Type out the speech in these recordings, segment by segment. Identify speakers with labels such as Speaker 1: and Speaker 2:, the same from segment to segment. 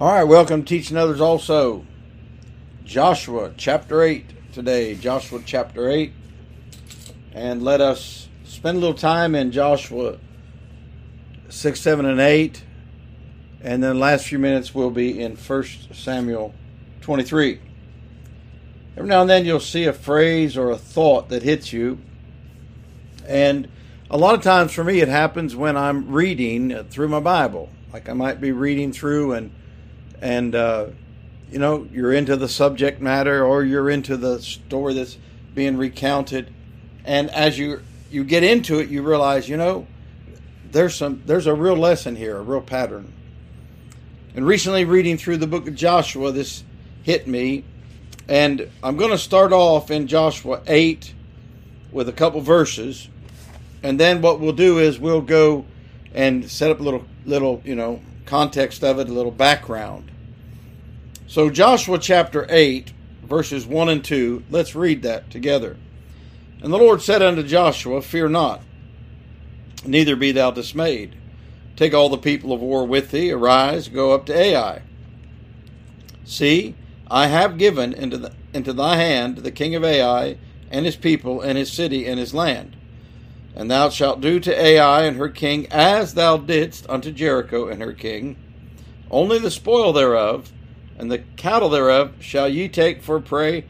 Speaker 1: All right, welcome Teaching Others also. Joshua chapter 8 today. Joshua chapter 8. And let us spend a little time in Joshua 6, 7, and 8. And then the last few minutes will be in 1 Samuel 23. Every now and then you'll see a phrase or a thought that hits you. And a lot of times for me, it happens when I'm reading through my Bible. Like I might be reading through and and uh, you know you're into the subject matter or you're into the story that's being recounted, and as you you get into it, you realize you know there's some there's a real lesson here, a real pattern. And recently, reading through the book of Joshua, this hit me, and I'm going to start off in Joshua eight with a couple verses, and then what we'll do is we'll go and set up a little little you know context of it, a little background. So, Joshua chapter 8, verses 1 and 2, let's read that together. And the Lord said unto Joshua, Fear not, neither be thou dismayed. Take all the people of war with thee, arise, go up to Ai. See, I have given into, the, into thy hand the king of Ai, and his people, and his city, and his land. And thou shalt do to Ai and her king as thou didst unto Jericho and her king. Only the spoil thereof, and the cattle thereof shall ye take for prey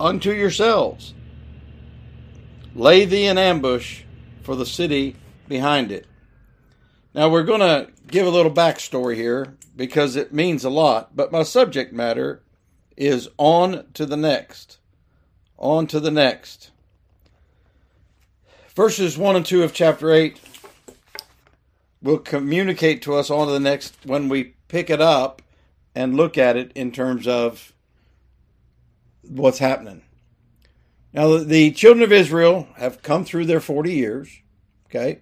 Speaker 1: unto yourselves. Lay thee in ambush for the city behind it. Now we're going to give a little backstory here because it means a lot, but my subject matter is on to the next. On to the next. Verses 1 and 2 of chapter 8 will communicate to us on to the next when we pick it up and look at it in terms of what's happening. Now, the children of Israel have come through their 40 years, okay?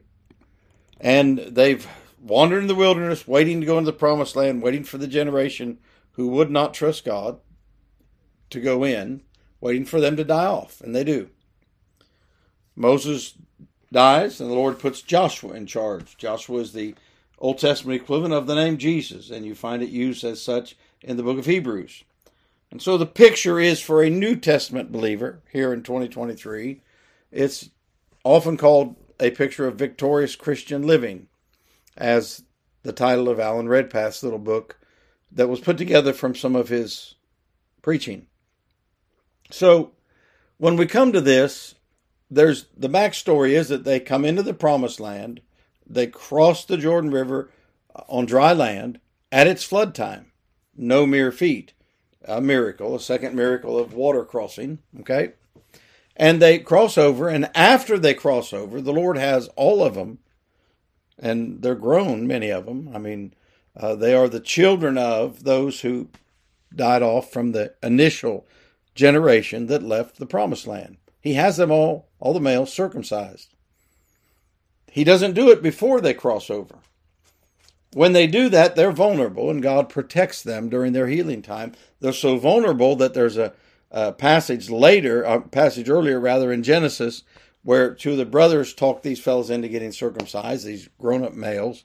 Speaker 1: And they've wandered in the wilderness, waiting to go into the promised land, waiting for the generation who would not trust God to go in, waiting for them to die off, and they do. Moses dies, and the Lord puts Joshua in charge. Joshua is the Old Testament equivalent of the name Jesus, and you find it used as such in the book of Hebrews. And so the picture is for a New Testament believer here in 2023. It's often called a picture of victorious Christian living, as the title of Alan Redpath's little book that was put together from some of his preaching. So when we come to this, there's the backstory is that they come into the promised land they crossed the Jordan River uh, on dry land at its flood time. No mere feat. A miracle, a second miracle of water crossing. Okay? And they cross over, and after they cross over, the Lord has all of them, and they're grown, many of them. I mean, uh, they are the children of those who died off from the initial generation that left the promised land. He has them all, all the males, circumcised. He doesn't do it before they cross over. When they do that, they're vulnerable, and God protects them during their healing time. They're so vulnerable that there's a, a passage later, a passage earlier rather in Genesis, where two of the brothers talked these fellows into getting circumcised, these grown up males,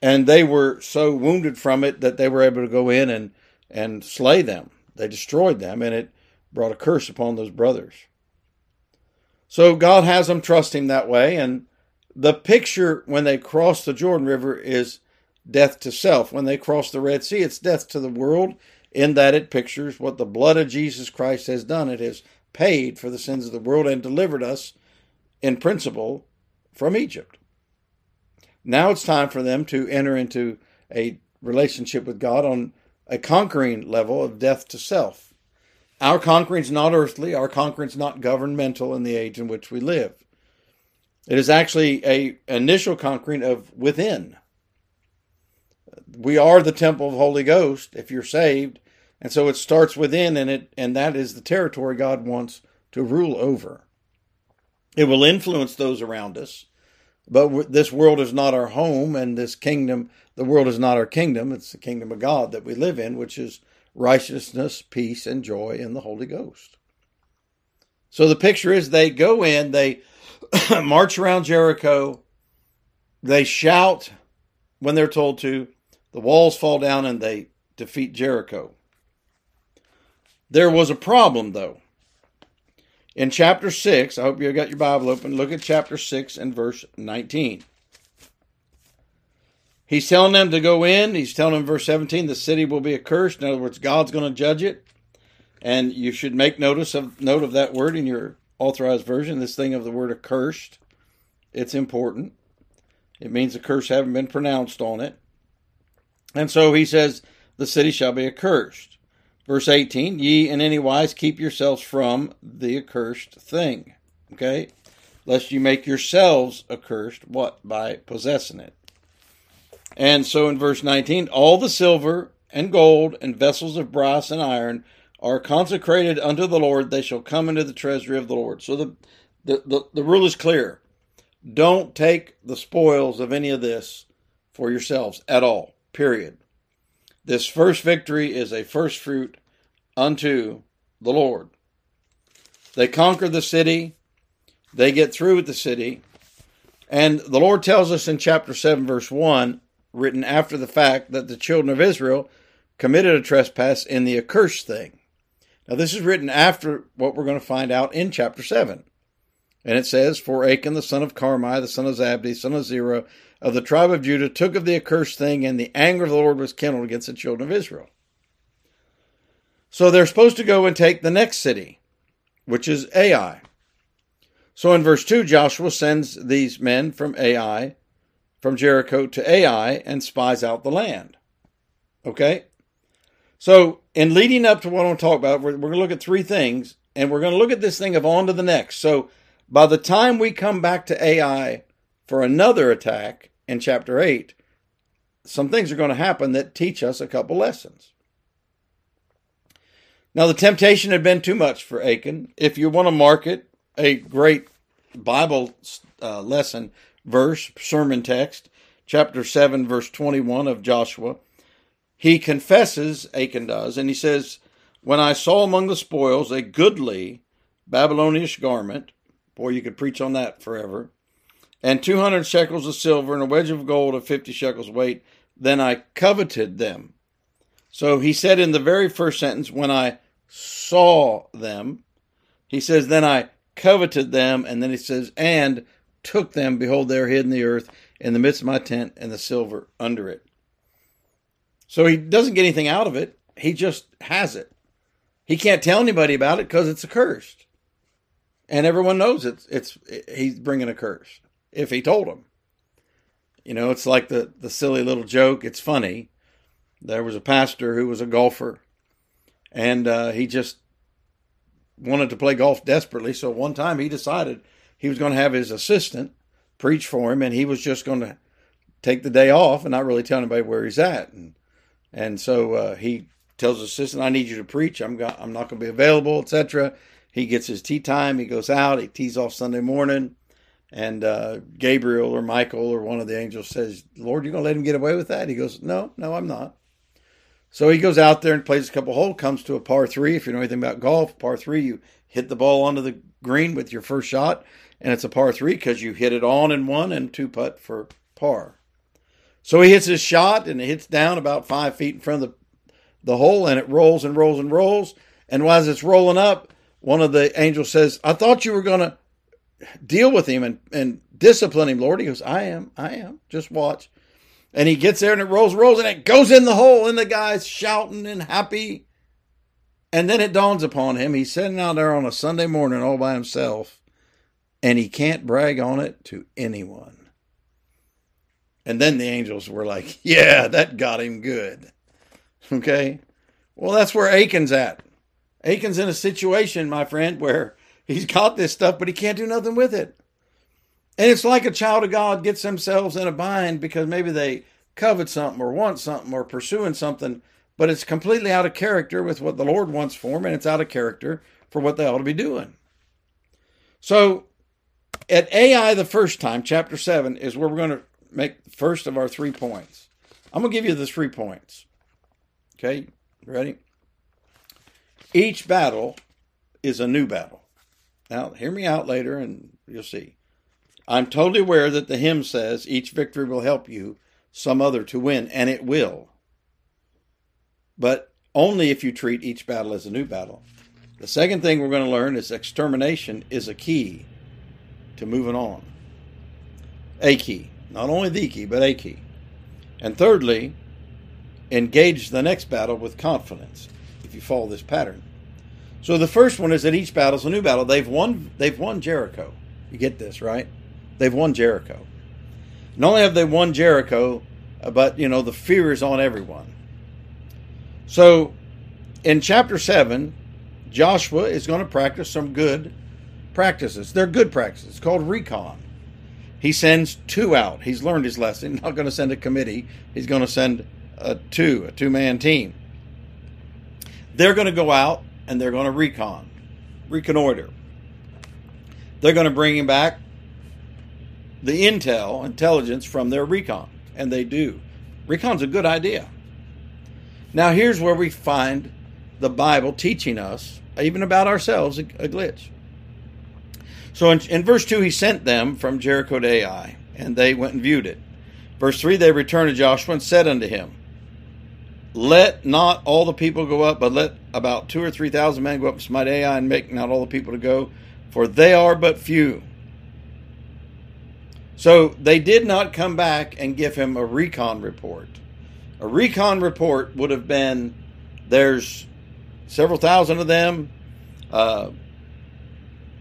Speaker 1: and they were so wounded from it that they were able to go in and, and slay them. They destroyed them, and it brought a curse upon those brothers. So God has them trust Him that way, and the picture when they cross the Jordan River is death to self. When they cross the Red Sea, it's death to the world in that it pictures what the blood of Jesus Christ has done. It has paid for the sins of the world and delivered us, in principle, from Egypt. Now it's time for them to enter into a relationship with God on a conquering level of death to self. Our conquering is not earthly, our conquering is not governmental in the age in which we live. It is actually a initial conquering of within. We are the temple of Holy Ghost if you're saved, and so it starts within, and it and that is the territory God wants to rule over. It will influence those around us, but this world is not our home, and this kingdom, the world is not our kingdom. It's the kingdom of God that we live in, which is righteousness, peace, and joy in the Holy Ghost. So the picture is they go in, they march around Jericho. They shout when they're told to. The walls fall down and they defeat Jericho. There was a problem, though. In chapter 6, I hope you got your Bible open. Look at chapter 6 and verse 19. He's telling them to go in. He's telling them, verse 17, the city will be accursed. In other words, God's going to judge it. And you should make notice of note of that word in your authorized version, this thing of the word accursed. It's important. It means the curse haven't been pronounced on it. And so he says, the city shall be accursed. Verse 18, ye in any wise keep yourselves from the accursed thing. Okay? Lest you make yourselves accursed, what? By possessing it. And so in verse 19, all the silver and gold and vessels of brass and iron are consecrated unto the Lord. They shall come into the treasury of the Lord. So the, the, the, the rule is clear. Don't take the spoils of any of this for yourselves at all, period. This first victory is a first fruit unto the Lord. They conquer the city, they get through with the city, and the Lord tells us in chapter 7, verse 1 written after the fact that the children of Israel committed a trespass in the accursed thing. Now, this is written after what we're going to find out in chapter 7. And it says, For Achan, the son of Carmi, the son of Zabdi, son of Zerah, of the tribe of Judah, took of the accursed thing, and the anger of the Lord was kindled against the children of Israel. So they're supposed to go and take the next city, which is Ai. So in verse 2, Joshua sends these men from Ai from Jericho to Ai and spies out the land. Okay? So, in leading up to what I want to talk about, we're, we're going to look at three things, and we're going to look at this thing of on to the next. So, by the time we come back to Ai for another attack in chapter 8, some things are going to happen that teach us a couple lessons. Now, the temptation had been too much for Achan. If you want to mark it, a great Bible uh, lesson verse, sermon text, chapter 7, verse 21 of Joshua, he confesses, Achan does, and he says, When I saw among the spoils a goodly Babylonish garment, boy, you could preach on that forever, and 200 shekels of silver and a wedge of gold of 50 shekels weight, then I coveted them. So he said in the very first sentence, When I saw them, he says, Then I coveted them, and then he says, And took them, behold, they are hid in the earth in the midst of my tent, and the silver under it. So he doesn't get anything out of it. He just has it. He can't tell anybody about it because it's accursed, and everyone knows it's it's he's bringing a curse. If he told them, you know, it's like the the silly little joke. It's funny. There was a pastor who was a golfer, and uh, he just wanted to play golf desperately. So one time he decided he was going to have his assistant preach for him, and he was just going to take the day off and not really tell anybody where he's at. And and so uh, he tells his assistant, "I need you to preach. I'm go- I'm not going to be available, etc." He gets his tee time. He goes out. He tees off Sunday morning, and uh, Gabriel or Michael or one of the angels says, "Lord, you're going to let him get away with that?" He goes, "No, no, I'm not." So he goes out there and plays a couple holes, comes to a par three. If you know anything about golf, par three, you hit the ball onto the green with your first shot and it's a par three because you hit it on and one and two putt for par. So he hits his shot and it hits down about five feet in front of the, the hole and it rolls and rolls and rolls. And as it's rolling up, one of the angels says, I thought you were going to deal with him and, and discipline him, Lord. He goes, I am, I am. Just watch. And he gets there and it rolls, rolls, and it goes in the hole, and the guy's shouting and happy. And then it dawns upon him he's sitting out there on a Sunday morning all by himself and he can't brag on it to anyone. And then the angels were like, Yeah, that got him good. Okay? Well, that's where Achan's at. Achan's in a situation, my friend, where he's got this stuff, but he can't do nothing with it. And it's like a child of God gets themselves in a bind because maybe they covet something or want something or pursuing something, but it's completely out of character with what the Lord wants for them, and it's out of character for what they ought to be doing. So at Ai the first time, chapter 7, is where we're going to make the first of our three points. I'm going to give you the three points. Okay, ready? Each battle is a new battle. Now, hear me out later and you'll see. I'm totally aware that the hymn says each victory will help you some other to win, and it will. But only if you treat each battle as a new battle. The second thing we're going to learn is extermination is a key to moving on. A key. Not only the key, but a key. And thirdly, engage the next battle with confidence if you follow this pattern. So the first one is that each battle is a new battle. They've won they've won Jericho. You get this, right? They've won Jericho. Not only have they won Jericho, uh, but you know, the fear is on everyone. So in chapter 7, Joshua is going to practice some good practices. They're good practices. It's called recon. He sends two out. He's learned his lesson. Not going to send a committee. He's going to send a two, a two man team. They're going to go out and they're going to recon, reconnoiter. They're going to bring him back the intel, intelligence from their recon, and they do. Recon's a good idea. Now, here's where we find the Bible teaching us, even about ourselves, a glitch. So in, in, verse 2, he sent them from Jericho to Ai, and they went and viewed it. Verse 3, they returned to Joshua and said unto him, Let not all the people go up, but let about two or three thousand men go up and smite Ai, and make not all the people to go, for they are but few. So they did not come back and give him a recon report. A recon report would have been there's several thousand of them. Uh,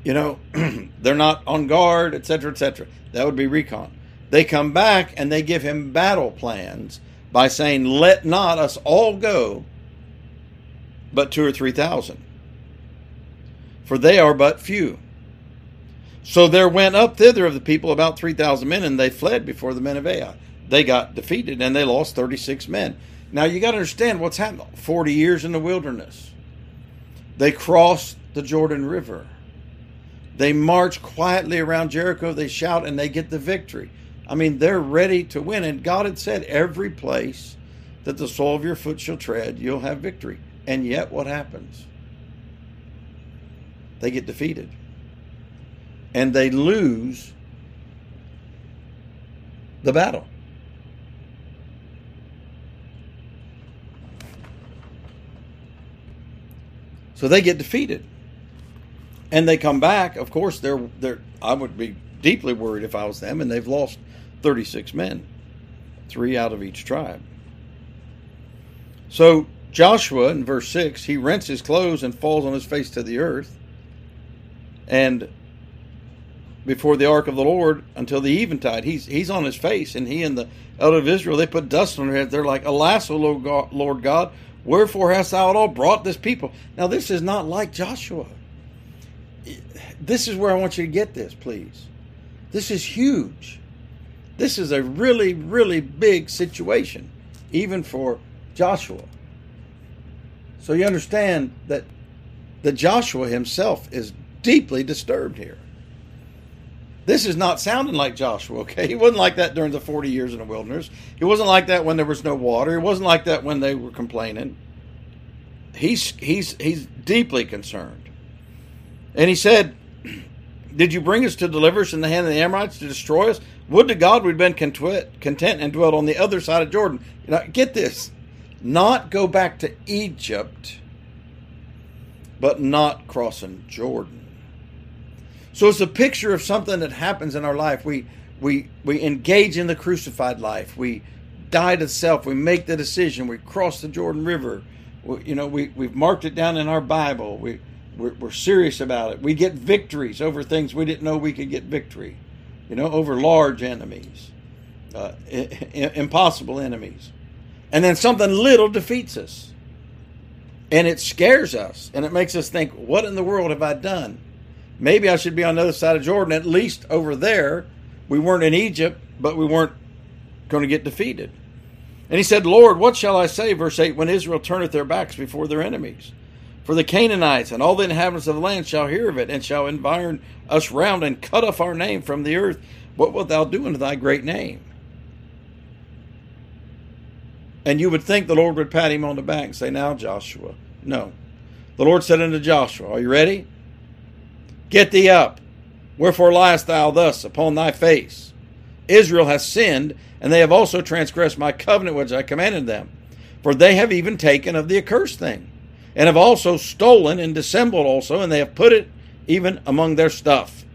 Speaker 1: you know, they're not on guard, etc., etc. That would be recon. They come back and they give him battle plans by saying, "Let not us all go, but two or three thousand, for they are but few." So there went up thither of the people about three thousand men, and they fled before the men of Ai they got defeated and they lost 36 men. Now you got to understand what's happened. 40 years in the wilderness. They crossed the Jordan River. They march quietly around Jericho. They shout and they get the victory. I mean, they're ready to win. And God had said, every place that the sole of your foot shall tread, you'll have victory. And yet, what happens? They get defeated. And they lose the battle. So they get defeated. And they come back. Of course, they're they're I would be deeply worried if I was them, and they've lost 36 men, three out of each tribe. So Joshua in verse 6, he rents his clothes and falls on his face to the earth. And before the ark of the Lord until the eventide. He's he's on his face, and he and the elder of Israel they put dust on their head. They're like, "Alas, O Lord God, Wherefore hast thou at all brought this people? Now, this is not like Joshua. This is where I want you to get this, please. This is huge. This is a really, really big situation, even for Joshua. So you understand that that Joshua himself is deeply disturbed here. This is not sounding like Joshua, okay? He wasn't like that during the 40 years in the wilderness. He wasn't like that when there was no water. He wasn't like that when they were complaining. He's he's he's deeply concerned. And he said, Did you bring us to deliver us in the hand of the Amorites to destroy us? Would to God we'd been content and dwelt on the other side of Jordan. Get this. Not go back to Egypt, but not crossing Jordan. So it's a picture of something that happens in our life. We we we engage in the crucified life. We die to self. We make the decision. We cross the Jordan River. We, you know, we we've marked it down in our Bible. We we're, we're serious about it. We get victories over things we didn't know we could get victory. You know, over large enemies, uh, impossible enemies, and then something little defeats us, and it scares us, and it makes us think, "What in the world have I done?" Maybe I should be on the other side of Jordan. At least over there, we weren't in Egypt, but we weren't going to get defeated. And he said, Lord, what shall I say? Verse 8 When Israel turneth their backs before their enemies. For the Canaanites and all the inhabitants of the land shall hear of it, and shall environ us round, and cut off our name from the earth. What wilt thou do unto thy great name? And you would think the Lord would pat him on the back and say, Now, Joshua. No. The Lord said unto Joshua, Are you ready? Get thee up. Wherefore liest thou thus upon thy face? Israel has sinned, and they have also transgressed my covenant which I commanded them. For they have even taken of the accursed thing, and have also stolen and dissembled also, and they have put it even among their stuff.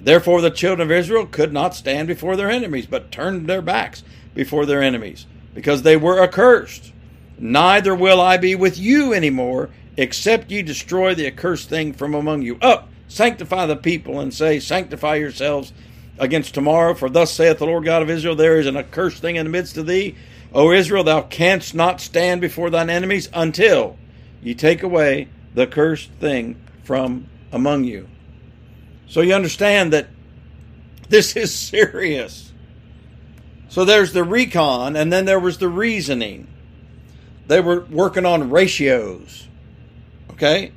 Speaker 1: Therefore the children of Israel could not stand before their enemies, but turned their backs before their enemies, because they were accursed. Neither will I be with you any more, except ye destroy the accursed thing from among you. Up, sanctify the people, and say, Sanctify yourselves against tomorrow, for thus saith the Lord God of Israel, There is an accursed thing in the midst of thee. O Israel, thou canst not stand before thine enemies until ye take away the cursed thing from among you. So you understand that this is serious. So there's the recon, and then there was the reasoning. They were working on ratios. Okay?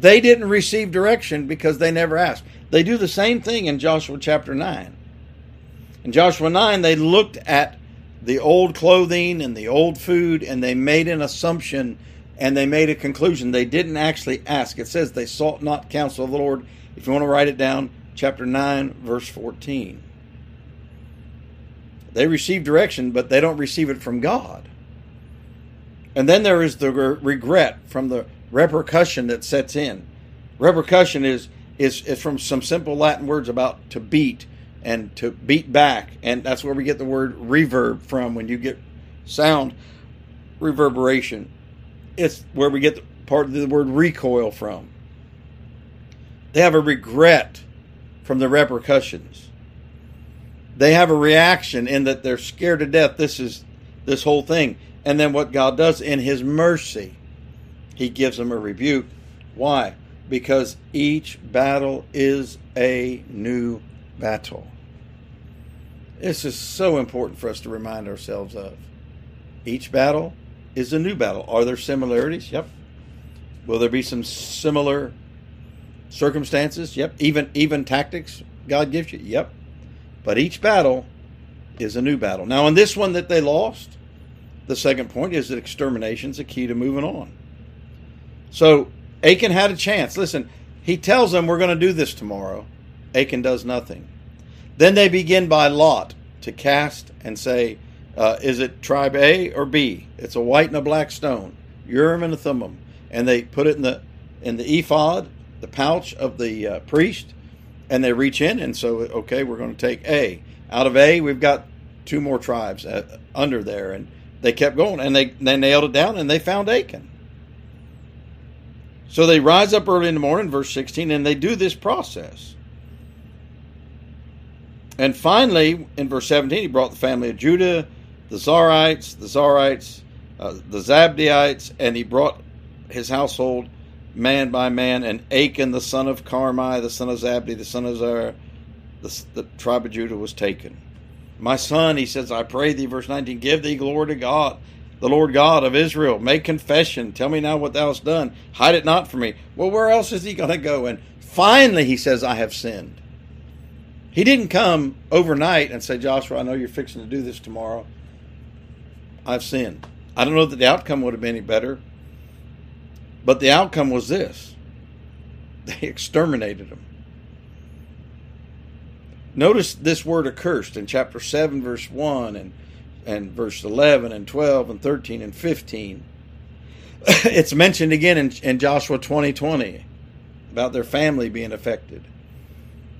Speaker 1: They didn't receive direction because they never asked. They do the same thing in Joshua chapter 9. In Joshua 9, they looked at the old clothing and the old food and they made an assumption and they made a conclusion. They didn't actually ask. It says they sought not counsel of the Lord. If you want to write it down, chapter 9, verse 14. They receive direction, but they don't receive it from God. And then there is the regret from the repercussion that sets in. Repercussion is, is, is from some simple Latin words about to beat and to beat back. And that's where we get the word reverb from when you get sound reverberation. It's where we get the part of the word recoil from. They have a regret from the repercussions. They have a reaction in that they're scared to death. This is this whole thing. And then what God does in His mercy, He gives them a rebuke. Why? Because each battle is a new battle. This is so important for us to remind ourselves of. Each battle is a new battle. Are there similarities? Yep. Will there be some similar circumstances? Yep. Even even tactics God gives you? Yep. But each battle is a new battle. Now, in this one that they lost, the second point is that extermination is a key to moving on. So Achan had a chance. Listen, he tells them we're going to do this tomorrow. Achan does nothing. Then they begin by lot to cast and say, uh, is it tribe A or B? It's a white and a black stone, Urim and a Thummim, and they put it in the in the ephod, the pouch of the uh, priest, and they reach in and so okay, we're going to take A. Out of A, we've got two more tribes uh, under there, and they kept going, and they they nailed it down, and they found Achan. So they rise up early in the morning, verse 16, and they do this process. And finally, in verse 17, he brought the family of Judah, the Zarhites, the Zarhites, uh, the Zabdiites, and he brought his household man by man, and Achan, the son of Carmi, the son of Zabdi, the son of Zerah, the, the tribe of Judah was taken. My son, he says, I pray thee, verse 19, give thee glory to God, the Lord God of Israel. Make confession. Tell me now what thou hast done. Hide it not from me. Well, where else is he going to go? And finally, he says, I have sinned. He didn't come overnight and say, Joshua, I know you're fixing to do this tomorrow. I've sinned. I don't know that the outcome would have been any better, but the outcome was this they exterminated him. Notice this word accursed in chapter 7, verse 1, and, and verse 11, and 12, and 13, and 15. it's mentioned again in, in Joshua 20 20 about their family being affected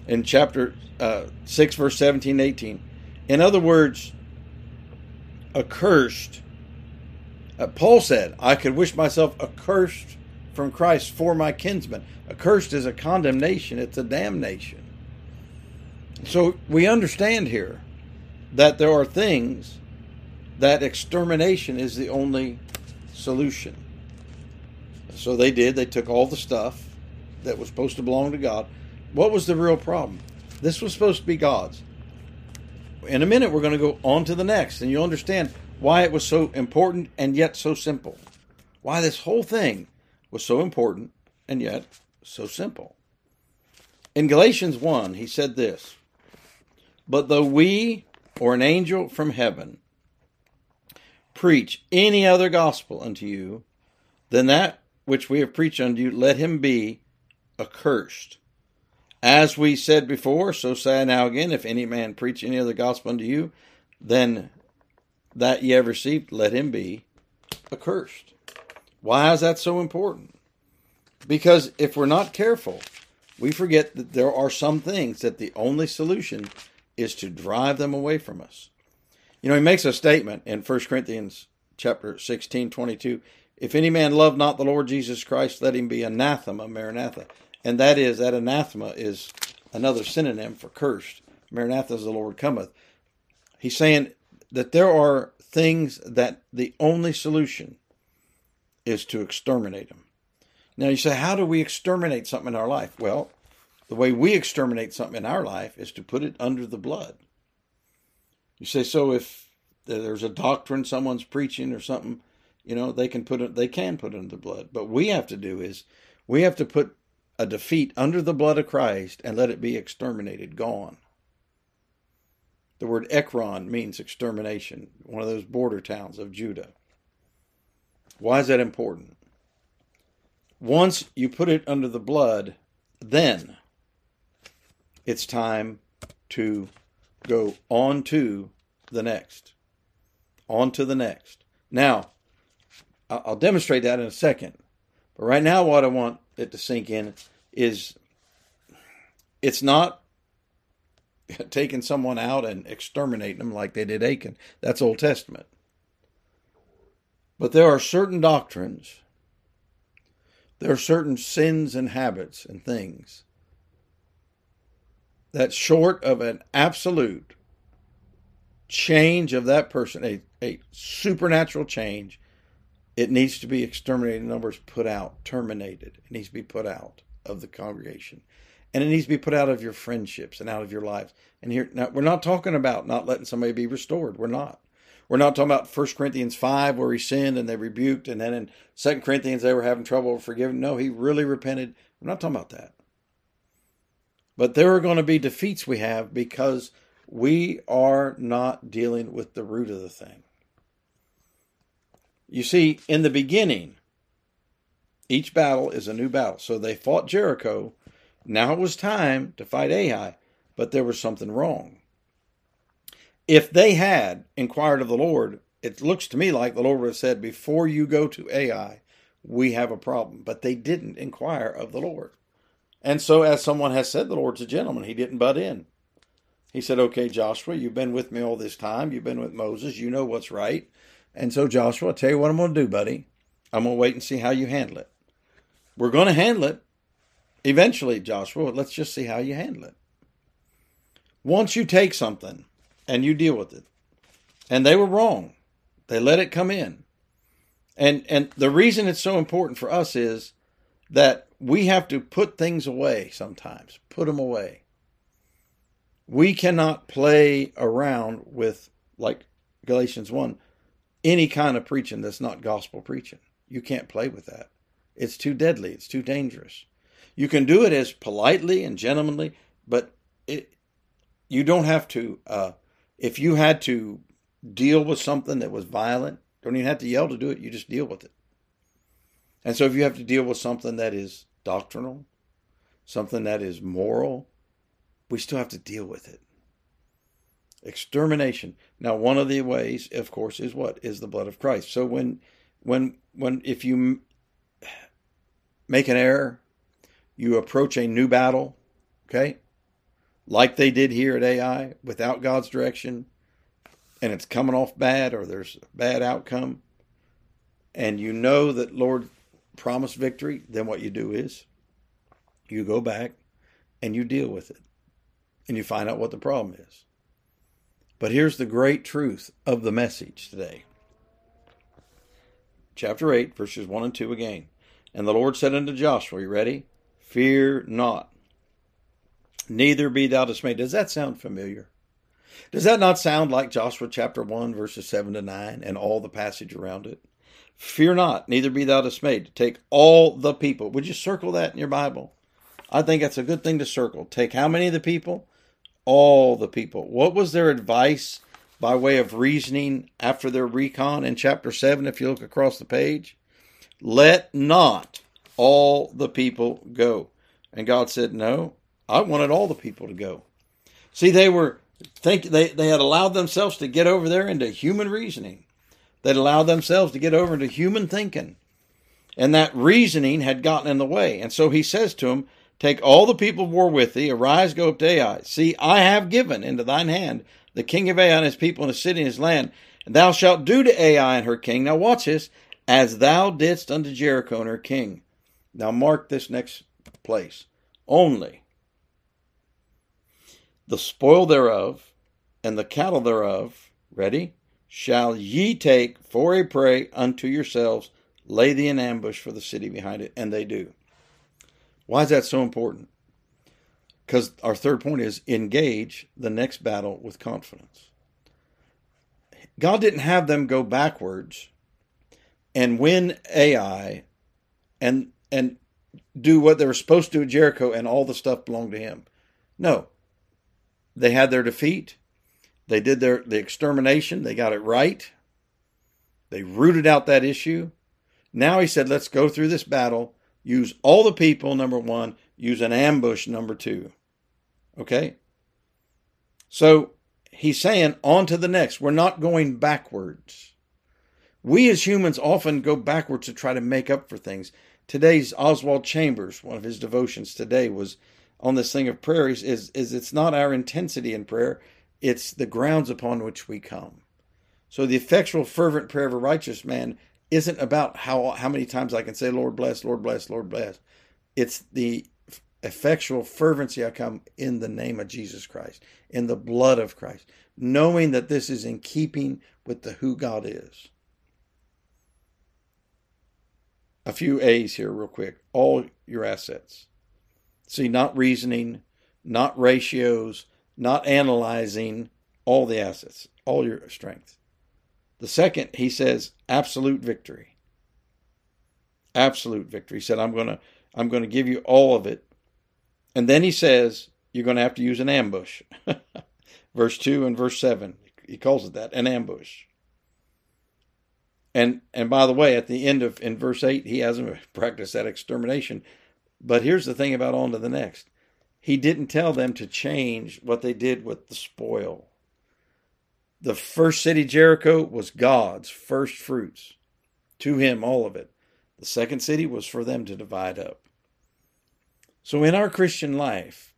Speaker 1: in chapter uh, 6, verse 17 18. In other words, accursed. Uh, Paul said, I could wish myself accursed from Christ for my kinsmen. Accursed is a condemnation, it's a damnation. So we understand here that there are things that extermination is the only solution. So they did, they took all the stuff that was supposed to belong to God what was the real problem? This was supposed to be God's. In a minute, we're going to go on to the next, and you'll understand why it was so important and yet so simple. Why this whole thing was so important and yet so simple. In Galatians 1, he said this But though we or an angel from heaven preach any other gospel unto you than that which we have preached unto you, let him be accursed. As we said before, so say now again, if any man preach any other gospel unto you, then that ye have received, let him be accursed. Why is that so important? Because if we're not careful, we forget that there are some things that the only solution is to drive them away from us. You know, he makes a statement in 1 Corinthians chapter 16, 22. If any man love not the Lord Jesus Christ, let him be anathema, maranatha. And that is, that anathema is another synonym for cursed. Maranatha is the Lord cometh. He's saying that there are things that the only solution is to exterminate them. Now you say, how do we exterminate something in our life? Well, the way we exterminate something in our life is to put it under the blood. You say, so if there's a doctrine someone's preaching or something, you know, they can put it, they can put it under the blood. But we have to do is we have to put a defeat under the blood of Christ and let it be exterminated, gone. The word Ekron means extermination, one of those border towns of Judah. Why is that important? Once you put it under the blood, then it's time to go on to the next. On to the next. Now, I'll demonstrate that in a second. But right now, what I want it to sink in is it's not taking someone out and exterminating them like they did Achan. That's Old Testament. But there are certain doctrines, there are certain sins and habits and things that, short of an absolute change of that person, a, a supernatural change, it needs to be exterminated. Words, put out, terminated. It needs to be put out of the congregation. And it needs to be put out of your friendships and out of your lives. And here, now, we're not talking about not letting somebody be restored. We're not. We're not talking about 1 Corinthians 5 where he sinned and they rebuked, and then in 2 Corinthians they were having trouble forgiving. No, he really repented. We're not talking about that. But there are going to be defeats we have because we are not dealing with the root of the thing. You see, in the beginning, each battle is a new battle. So they fought Jericho. Now it was time to fight Ai, but there was something wrong. If they had inquired of the Lord, it looks to me like the Lord would have said, Before you go to Ai, we have a problem. But they didn't inquire of the Lord. And so, as someone has said, the Lord's a gentleman. He didn't butt in. He said, Okay, Joshua, you've been with me all this time. You've been with Moses. You know what's right. And so, Joshua, I'll tell you what I'm going to do, buddy. I'm going to wait and see how you handle it. We're going to handle it eventually, Joshua. Let's just see how you handle it. Once you take something and you deal with it, and they were wrong, they let it come in. And and the reason it's so important for us is that we have to put things away sometimes. Put them away. We cannot play around with like Galatians 1 any kind of preaching that's not gospel preaching. You can't play with that. It's too deadly. It's too dangerous. You can do it as politely and gentlemanly, but it, you don't have to. Uh, if you had to deal with something that was violent, don't even have to yell to do it. You just deal with it. And so, if you have to deal with something that is doctrinal, something that is moral, we still have to deal with it. Extermination. Now, one of the ways, of course, is what is the blood of Christ. So when, when, when, if you make an error, you approach a new battle, okay, like they did here at Ai, without God's direction, and it's coming off bad, or there's a bad outcome, and you know that Lord promised victory, then what you do is you go back and you deal with it, and you find out what the problem is. But here's the great truth of the message today. Chapter 8, verses 1 and 2 again. And the Lord said unto Joshua, You ready? Fear not, neither be thou dismayed. Does that sound familiar? Does that not sound like Joshua chapter 1, verses 7 to 9, and all the passage around it? Fear not, neither be thou dismayed. Take all the people. Would you circle that in your Bible? I think that's a good thing to circle. Take how many of the people? all the people. What was their advice by way of reasoning after their recon in chapter 7, if you look across the page? Let not all the people go. And God said, No, I wanted all the people to go. See, they were think they, they had allowed themselves to get over there into human reasoning. They'd allowed themselves to get over into human thinking. And that reasoning had gotten in the way. And so he says to them, Take all the people of war with thee, arise, go up to Ai. See, I have given into thine hand the king of Ai and his people and his city and his land, and thou shalt do to Ai and her king. Now watch this, as thou didst unto Jericho and her king. Now mark this next place. Only the spoil thereof and the cattle thereof, ready, shall ye take for a prey unto yourselves, lay thee in ambush for the city behind it. And they do. Why is that so important? Because our third point is engage the next battle with confidence. God didn't have them go backwards and win Ai and and do what they were supposed to do at Jericho and all the stuff belonged to him. No. They had their defeat. They did their the extermination. They got it right. They rooted out that issue. Now he said, let's go through this battle. Use all the people, number one. Use an ambush, number two. Okay? So he's saying, on to the next. We're not going backwards. We as humans often go backwards to try to make up for things. Today's Oswald Chambers, one of his devotions today was on this thing of prayer is, is, is it's not our intensity in prayer, it's the grounds upon which we come. So the effectual, fervent prayer of a righteous man isn't about how how many times I can say, Lord bless, Lord bless, Lord bless. It's the effectual fervency I come in the name of Jesus Christ, in the blood of Christ, knowing that this is in keeping with the who God is. A few A's here, real quick. All your assets. See, not reasoning, not ratios, not analyzing, all the assets, all your strength. The second, he says, absolute victory. Absolute victory. He said, I'm gonna I'm gonna give you all of it. And then he says, you're gonna have to use an ambush. verse two and verse seven. He calls it that, an ambush. And and by the way, at the end of in verse eight, he hasn't practiced that extermination. But here's the thing about on to the next. He didn't tell them to change what they did with the spoil. The first city, Jericho, was God's first fruits. To him, all of it. The second city was for them to divide up. So in our Christian life,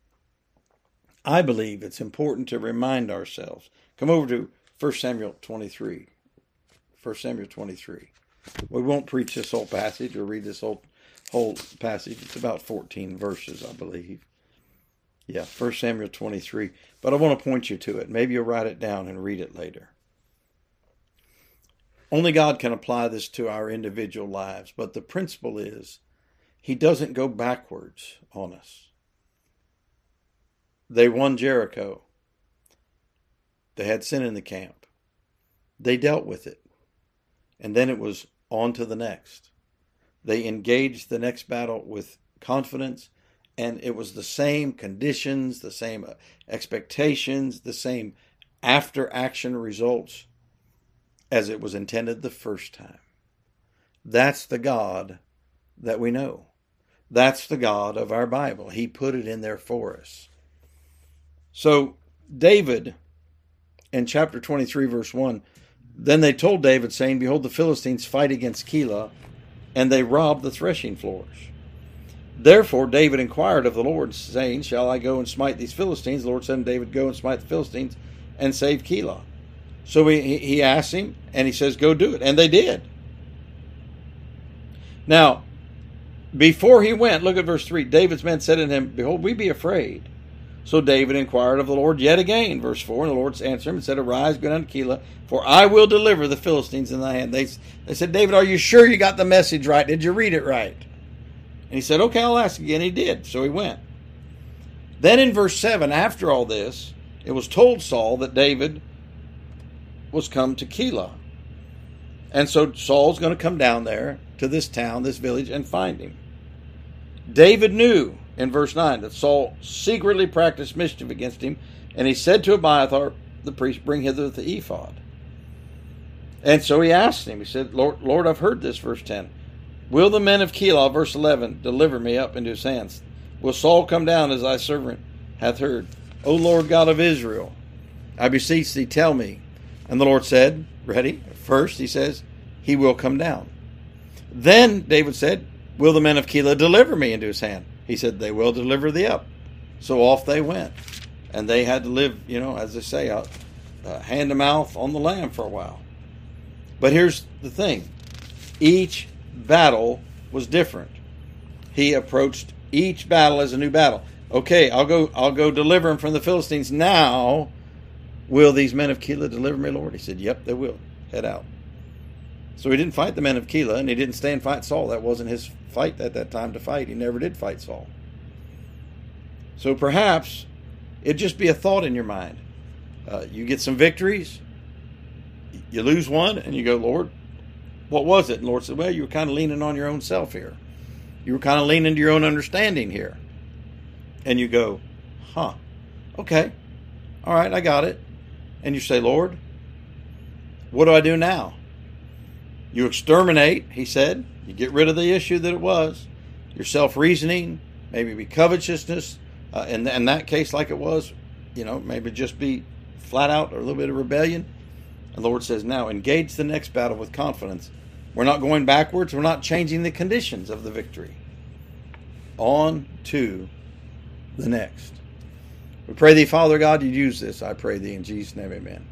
Speaker 1: I believe it's important to remind ourselves. Come over to 1 Samuel 23. 1 Samuel 23. We won't preach this whole passage or read this whole whole passage. It's about 14 verses, I believe. Yeah, 1 Samuel 23. But I want to point you to it. Maybe you'll write it down and read it later. Only God can apply this to our individual lives, but the principle is He doesn't go backwards on us. They won Jericho. They had sin in the camp. They dealt with it. And then it was on to the next. They engaged the next battle with confidence and it was the same conditions, the same uh, expectations, the same after action results as it was intended the first time. That's the God that we know. That's the God of our Bible. He put it in there for us. So, David, in chapter 23, verse 1, then they told David, saying, Behold, the Philistines fight against Keilah, and they rob the threshing floors. Therefore David inquired of the Lord, saying, Shall I go and smite these Philistines? The Lord said to David, Go and smite the Philistines and save Keilah. So he, he asked him, and he says, Go do it. And they did. Now, before he went, look at verse 3 David's men said unto him, Behold, we be afraid. So David inquired of the Lord yet again, verse 4, and the Lord answered him and said, Arise, go down to Keilah, for I will deliver the Philistines in thy hand. They, they said, David, are you sure you got the message right? Did you read it right? He said, Okay, I'll ask again. He did. So he went. Then in verse 7, after all this, it was told Saul that David was come to Keilah. And so Saul's going to come down there to this town, this village, and find him. David knew in verse 9 that Saul secretly practiced mischief against him, and he said to Abiathar the priest, Bring hither the ephod. And so he asked him, he said, Lord, Lord, I've heard this, verse 10. Will the men of Keilah, verse 11, deliver me up into his hands? will Saul come down as thy servant hath heard? O Lord God of Israel, I beseech thee, tell me. And the Lord said, Ready? First, he says, He will come down. Then David said, Will the men of Keilah deliver me into his hand? He said, They will deliver thee up. So off they went. And they had to live, you know, as they say, uh, uh, hand to mouth on the land for a while. But here's the thing each battle was different. He approached each battle as a new battle. Okay, I'll go I'll go deliver him from the Philistines. Now will these men of Keilah deliver me, Lord? He said, Yep, they will. Head out. So he didn't fight the men of Keilah and he didn't stay and fight Saul. That wasn't his fight at that time to fight. He never did fight Saul. So perhaps it'd just be a thought in your mind. Uh, you get some victories, you lose one, and you go, Lord, what was it? And Lord said, Well, you were kind of leaning on your own self here. You were kind of leaning to your own understanding here. And you go, Huh, okay, all right, I got it. And you say, Lord, what do I do now? You exterminate, he said. You get rid of the issue that it was. Your self reasoning, maybe be covetousness. Uh, in, in that case, like it was, you know, maybe just be flat out or a little bit of rebellion. And the Lord says, now engage the next battle with confidence. We're not going backwards. We're not changing the conditions of the victory. On to the next. We pray thee, Father God, you use this. I pray thee in Jesus' name, amen.